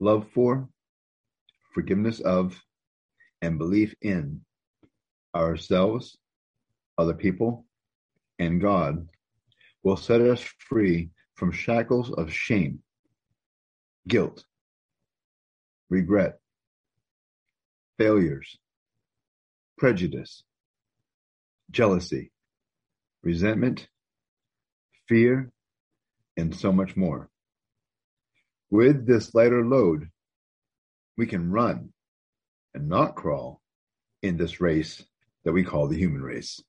love for, forgiveness of, and belief in ourselves, other people, and God will set us free from shackles of shame, guilt, regret, failures, prejudice, jealousy, resentment, fear, and so much more. With this lighter load, we can run and not crawl in this race that we call the human race.